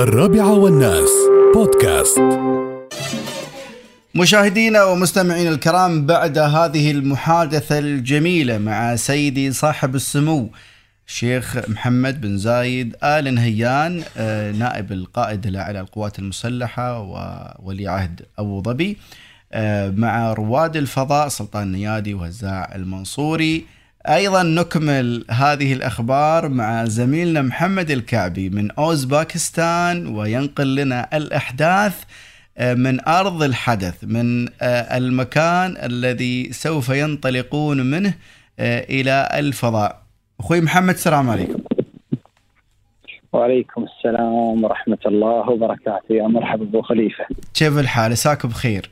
الرابعة والناس. بودكاست. مشاهدينا ومستمعينا الكرام بعد هذه المحادثة الجميلة مع سيدي صاحب السمو الشيخ محمد بن زايد آل نهيان آه، نائب القائد الأعلى القوات المسلحة وولي عهد أبو ظبي آه، مع رواد الفضاء سلطان نيادي وهزاع المنصوري أيضا نكمل هذه الأخبار مع زميلنا محمد الكعبي من اوزباكستان وينقل لنا الأحداث آه، من أرض الحدث من آه، المكان الذي سوف ينطلقون منه آه، إلى الفضاء. أخوي محمد السلام عليكم. وعليكم السلام ورحمة الله وبركاته يا مرحبا ابو خليفة. كيف الحال؟ عساك بخير.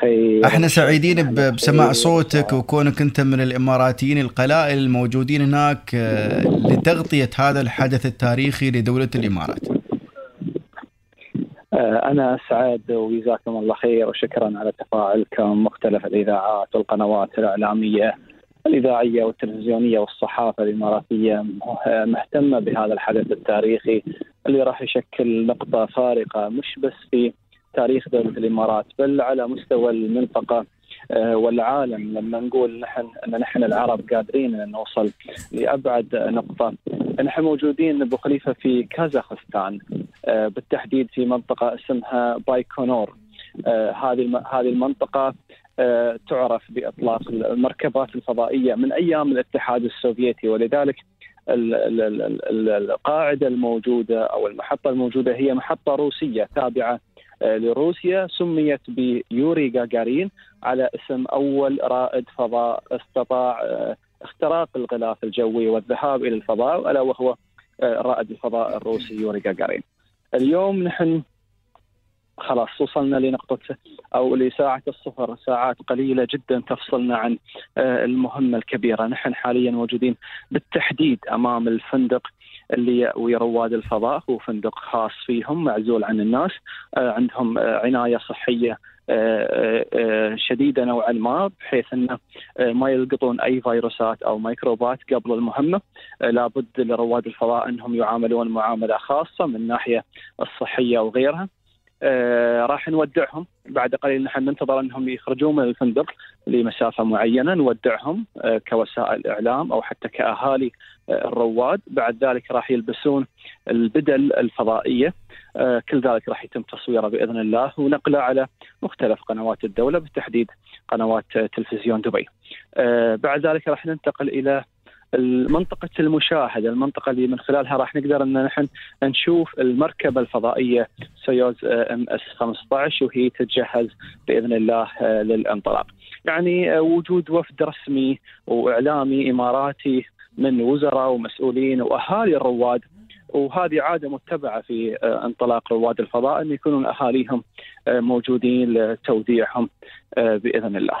خير إحنا سعيدين بسماع صوتك وكونك أنت من الإماراتيين القلائل الموجودين هناك آه، لتغطية هذا الحدث التاريخي لدولة الإمارات. آه، أنا اسعد وجزاكم الله خير وشكرا على تفاعلكم مختلف الإذاعات والقنوات الإعلامية الإذاعية والتلفزيونية والصحافة الإماراتية آه، مهتمة بهذا الحدث التاريخي اللي راح يشكل نقطة فارقة مش بس في تاريخ دولة الإمارات بل على مستوى المنطقة آه، والعالم. لما نقول نحن أن نحن العرب قادرين أن نوصل لأبعد نقطة نحن موجودين ابو خليفة في كازاخستان آه، بالتحديد في منطقة اسمها بايكونور. آه، هذه هذه المنطقة تعرف بإطلاق المركبات الفضائية من أيام الاتحاد السوفيتي ولذلك ال- ال- ال- ال- ال- القاعدة الموجودة أو المحطة الموجودة هي محطة روسية تابعة لروسيا سميت بيوري جاجارين على اسم أول رائد فضاء استطاع آه، اختراق الغلاف الجوي والذهاب إلى الفضاء ألا وهو آه، رائد الفضاء الروسي يوري جاجارين. اليوم نحن خلاص وصلنا لنقطة أو لساعة الصفر ساعات قليلة جدا تفصلنا عن آه، المهمة الكبيرة نحن حاليا موجودين بالتحديد أمام الفندق اللي يأوي رواد الفضاء هو فندق خاص فيهم معزول عن الناس. آه، عندهم آه، عناية صحية آه، شديدة نوعا ما بحيث آه، ما يلقطون أي فيروسات أو ميكروبات قبل المهمة. آه، لابد لرواد الفضاء أنهم يعاملون معاملة خاصة من الناحية الصحية وغيرها. راح نودعهم. بعد قليل نحن ننتظر أنهم يخرجون من الفندق لمسافة معينة. نودعهم كوسائل إعلام أو حتى كأهالي الرواد بعد ذلك راح يلبسون البدل الفضائية آه، كل ذلك راح يتم تصويره بإذن الله ونقله على مختلف قنوات الدولة بالتحديد قنوات آه، تلفزيون دبي. آه، بعد ذلك راح ننتقل إلى منطقة المشاهدة المنطقة اللي من خلالها راح نقدر أن نحن نشوف المركبة الفضائية سويوز MS 15 وهي تتجهز بإذن الله آه، للانطلاق. يعني آه، وجود وفد رسمي وإعلامي إماراتي من وزراء ومسؤولين وأهالي الرواد وهذه عادة متبعة في آه، انطلاق رواد الفضاء إن يكونون أهاليهم آه، موجودين لتوديعهم آه، بإذن الله.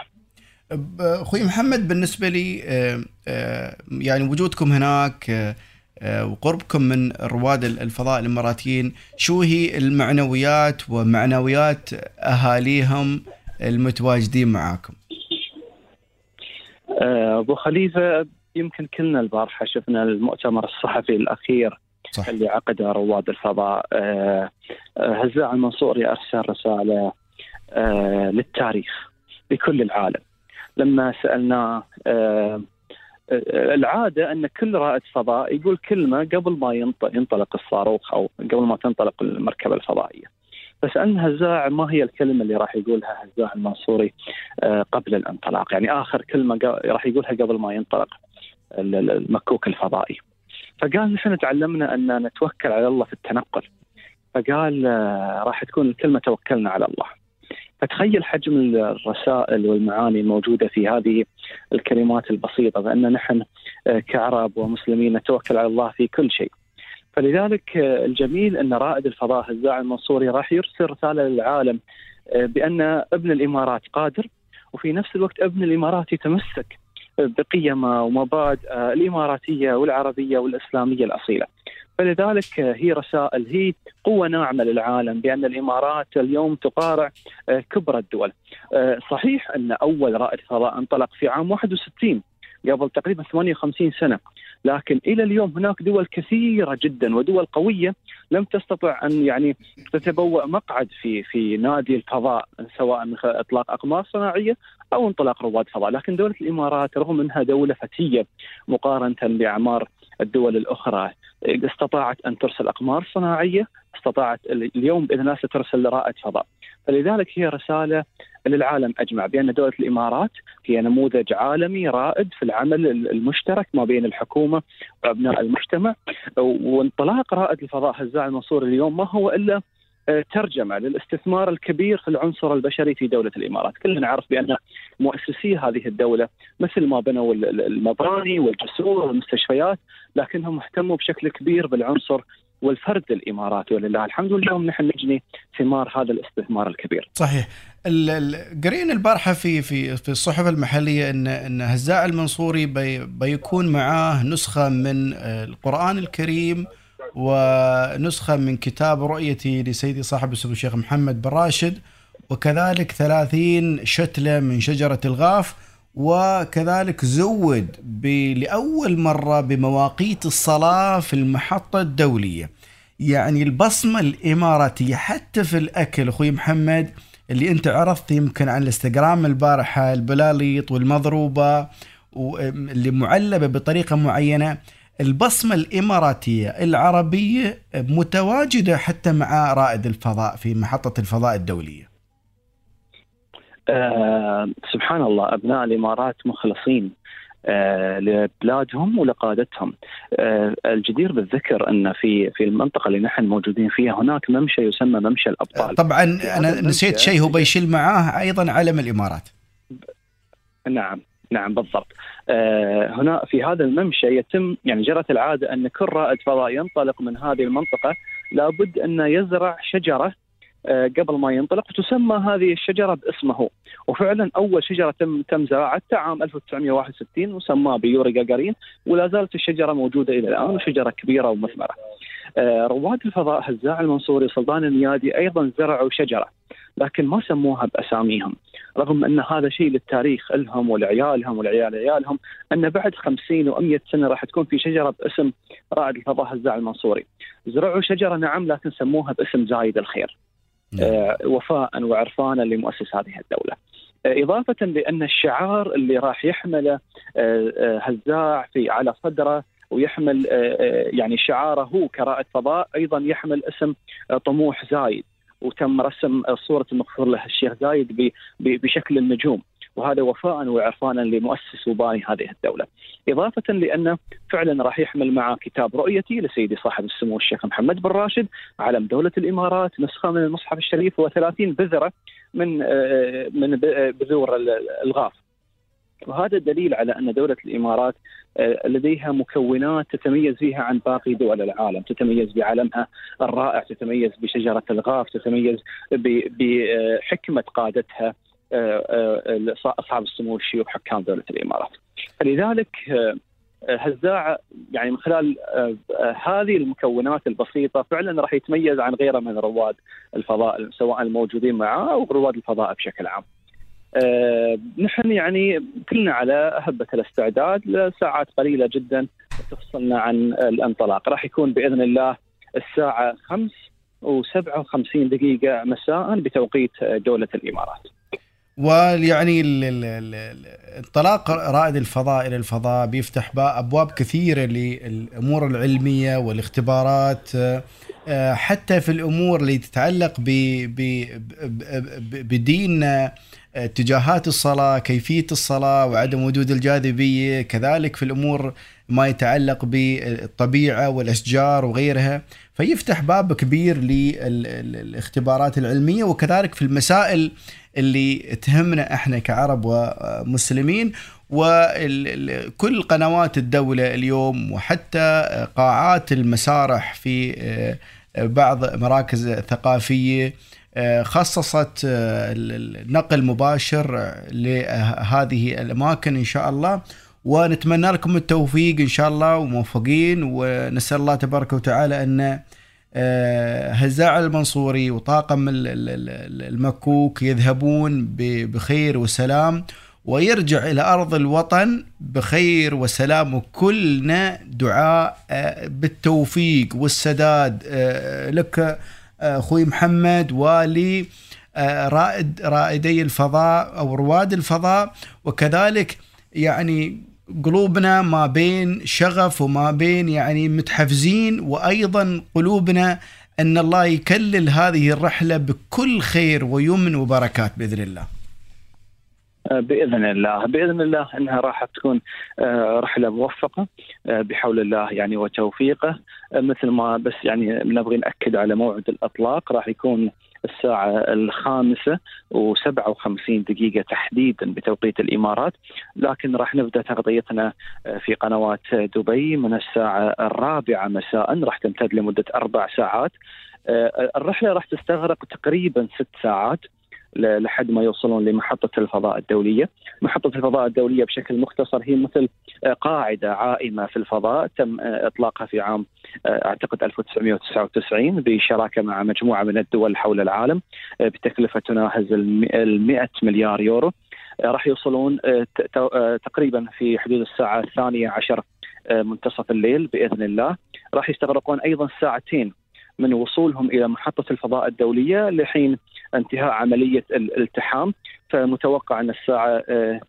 أخوي محمد بالنسبة لي يعني وجودكم هناك وقربكم من رواد ال- الفضاء الإماراتيين شو هي المعنويات ومعنويات أهاليهم المتواجدين معاكم؟ أبو خليفة يمكن كلنا البارحه شفنا المؤتمر الصحفي الأخير صح. اللي عقده رواد الفضاء. آه، آه، هزاع المنصوري ارسل رساله آه، للتاريخ لكل العالم. لما سالناه آه، العادة أن كل رائد فضاء يقول كلمة قبل ما ينط- ينطلق الصاروخ أو قبل ما تنطلق المركبة الفضائية. فسألنا هزاع ما هي الكلمة اللي راح يقولها هزاع المنصوري قبل الانطلاق، يعني آخر كلمة راح يقولها قبل ما ينطلق. المكوك الفضائي. فقال نحن تعلمنا أن نتوكل على الله في التنقل. فقال آه، راح تكون الكلمة توكلنا على الله. فتخيل حجم الرسائل والمعاني الموجودة في هذه الكلمات البسيطة بأن نحن آه، كعرب ومسلمين نتوكل على الله في كل شيء. فلذلك آه، الجميل أن رائد الفضاء هزاع المنصوري راح يرسل رسالة للعالم بأن ابن الإمارات قادر وفي نفس الوقت ابن الإمارات يتمسك بقيمه ومبادئ الإماراتية والعربية والإسلامية الأصيلة. فلذلك هي رسائل هي قوة ناعمة للعالم بأن الإمارات اليوم تقارع آه، كبرى الدول. آه، صحيح أن أول رائد فضاء انطلق في عام 61 قبل تقريبا 58 سنة لكن إلى اليوم هناك دول كثيرة جدا ودول قوية لم تستطع أن يعني تتبوأ مقعد في في نادي الفضاء سواء من إطلاق أقمار صناعية أو انطلاق رواد فضاء، لكن دولة الإمارات رغم أنها دولة فتية مقارنة بأعمار الدول الأخرى استطاعت أن ترسل أقمار صناعية، استطاعت اليوم باذن الله سترسل رائد فضاء، فلذلك هي رسالة للعالم أجمع بأن دولة الإمارات هي نموذج عالمي رائد في العمل المشترك ما بين الحكومة وأبناء المجتمع. وانطلاق رائد الفضاء هزاع المنصور اليوم ما هو إلا آه، ترجمة للاستثمار الكبير في العنصر البشري في دولة الإمارات، كلنا نعرف بأن مؤسسي هذه الدولة مثل ما بنوا المباني والجسور والمستشفيات لكنهم اهتموا بشكل كبير بالعنصر والفرد الإماراتي ولله الحمد واليوم نحن نجني ثمار هذا الاستثمار الكبير. صحيح. قرينا البارحة في في في الصحف المحلية ان إن هزاع المنصوري بي بيكون معاه نسخة من القرآن الكريم ونسخة من كتاب رؤيتي لسيدي صاحب السمو الشيخ محمد بن راشد وكذلك 30 شتلة من شجرة الغاف وكذلك زود لأول مرة بمواقيت الصلاة في المحطة الدولية. يعني البصمة الإماراتية حتى في الأكل أخوي محمد اللي أنت عرضت يمكن عن الإنستغرام البارحة البلاليط والمضروبة اللي معلبة بطريقة معينة. البصمة الإماراتية العربية متواجدة حتى مع رائد الفضاء في محطة الفضاء الدولية. آه سبحان الله أبناء الإمارات مخلصين آه لبلادهم ولقادتهم. آه الجدير بالذكر أن في في المنطقة اللي نحن موجودين فيها هناك ممشى يسمى ممشى الأبطال. طبعا أنا نسيت شيء هو بيشيل معاه أيضا علم الإمارات. نعم نعم بالضبط. آه هنا في هذا الممشى يتم يعني جرت العادة أن كل رائد فضاء ينطلق من هذه المنطقة لابد انه يزرع شجرة قبل ما ينطلق تسمى هذه الشجرة باسمه وفعلا أول شجرة تم تم زراعتها عام 1961 وسماها بيوري جاجارين ولا زالت الشجرة موجودة إلى الآن وشجرة كبيرة ومثمرة. آه، رواد الفضاء هزاع المنصوري سلطان النيادي أيضا زرعوا شجرة لكن ما سموها بأساميهم رغم أن هذا شيء للتاريخ لهم ولعيالهم ولعيال عيالهم أن بعد 50 و100 سنة راح تكون في شجرة باسم رائد الفضاء هزاع المنصوري. زرعوا شجرة نعم لكن سموها باسم زايد الخير. نعم. آه، وفاء وعرفانا لمؤسس هذه الدولة. آه، إضافة لأن الشعار اللي راح يحمله آه، هزاع في على صدره ويحمل يعني شعاره هو كرائد فضاء أيضا يحمل اسم طموح زايد وتم رسم صورة المغفور له الشيخ زايد بشكل النجوم وهذا وفاء وعرفانا لمؤسس وباني هذه الدولة. إضافة لأنه فعلا راح يحمل معه كتاب رؤيتي لسيدي صاحب السمو الشيخ محمد بن راشد علم دولة الإمارات نسخة من المصحف الشريف و30 بذرة من آه، من بذور الغاف. وهذا دليل على أن دولة الإمارات آه، لديها مكونات تتميز فيها عن باقي دول العالم، تتميز بعلمها الرائع، تتميز بشجرة الغاف، تتميز بحكمة قادتها، آه، آه، أصحاب السمو الشيوخ حكام دولة الإمارات. فلذلك آه، هزاع يعني من خلال هذه المكونات البسيطة فعلا راح يتميز عن غيره من رواد الفضاء سواء الموجودين معاه أو رواد الفضاء بشكل عام. نحن يعني كلنا على أهبة الاستعداد لساعات قليلة جدا تفصلنا عن الانطلاق، راح يكون بإذن الله الساعة 5 و57 دقيقة مساء بتوقيت دولة الإمارات. ويعني انطلاق رائد الفضاء إلى الفضاء بيفتح أبواب كثيرة للأمور العلمية والاختبارات آه، حتى في الأمور اللي تتعلق بديننا اتجاهات الصلاة، كيفية الصلاة وعدم وجود الجاذبية، كذلك في الأمور ما يتعلق بالطبيعة والأشجار وغيرها، فيفتح باب كبير للاختبارات العلمية وكذلك في المسائل اللي تهمنا إحنا كعرب ومسلمين وكل قنوات الدولة اليوم وحتى قاعات المسارح في آه، بعض مراكز ثقافية آه، خصصت النقل آه، مباشر لهذه الأماكن إن شاء الله. ونتمنى لكم التوفيق إن شاء الله وموفقين ونسأل الله تبارك وتعالى أن هزاع المنصوري وطاقم المكوك يذهبون بخير وسلام ويرجع إلى أرض الوطن بخير وسلام وكلنا دعاء آه، بالتوفيق والسداد. آه، لك آه، أخوي محمد والي رائد رائدي الفضاء أو رواد الفضاء وكذلك يعني قلوبنا ما بين شغف وما بين يعني متحفزين وأيضا قلوبنا أن الله يكلل هذه الرحلة بكل خير ويمن وبركات بإذن الله. بإذن الله. بإذن الله إنها راح تكون آه، رحلة موفقة آه، بحول الله يعني وتوفيقه. آه، مثل ما بس يعني نبغي نأكد على موعد الإطلاق راح يكون الساعة الخامسة و57 دقيقة تحديدا بتوقيت الإمارات. لكن راح نبدأ تغطيتنا في قنوات دبي من الساعة الرابعة مساء. راح تمتد لمدة أربع ساعات. الرحلة راح تستغرق تقريبا ست ساعات. لحد ما يوصلون لمحطة الفضاء الدولية. محطة الفضاء الدولية بشكل مختصر هي مثل آه، قاعدة عائمة في الفضاء تم آه، إطلاقها في عام آه، أعتقد 1999 بشراكة مع مجموعة من الدول حول العالم بتكلفة تناهز ال 100 مليار يورو. راح يوصلون تقريبا في حدود الساعة الثانية عشر منتصف الليل بإذن الله. راح يستغرقون أيضا ساعتين من وصولهم إلى محطة الفضاء الدولية لحين انتهاء عملية الالتحام. فمتوقع أن الساعة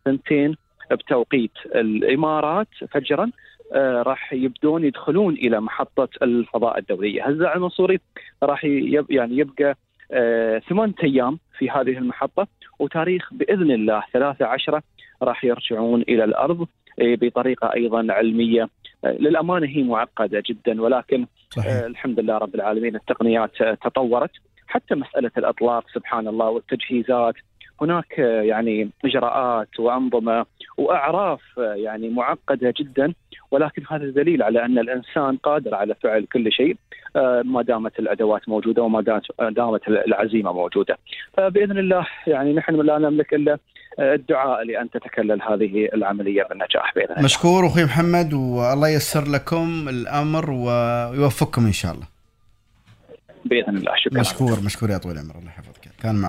2 آه، بتوقيت الإمارات فجرا آه، راح يبدون يدخلون إلى محطة الفضاء الدولية، هزاع المنصوري راح يعني يبقى آه، ثمان أيام في هذه المحطة وتاريخ بإذن الله 13 راح يرجعون إلى الأرض بطريقة أيضا علمية. للأمانة هي معقدة جدا ولكن صحيح. الحمد لله رب العالمين التقنيات تطورت. حتى مسألة الأطلاق سبحان الله والتجهيزات هناك يعني إجراءات وأنظمة وأعراف يعني معقدة جدا ولكن هذا دليل على أن الإنسان قادر على فعل كل شيء آه، ما دامت الأدوات موجودة وما دامت العزيمة موجودة. فبإذن الله يعني نحن لا نملك إلا الدعاء لأن تتكلل هذه العملية بالنجاح بإذن الله. مشكور أخوي محمد والله ييسر لكم الأمر ويوفقكم إن شاء الله. بإذن الله. شكرا. مشكور مشكور يا طويل العمر الله يحفظك. كان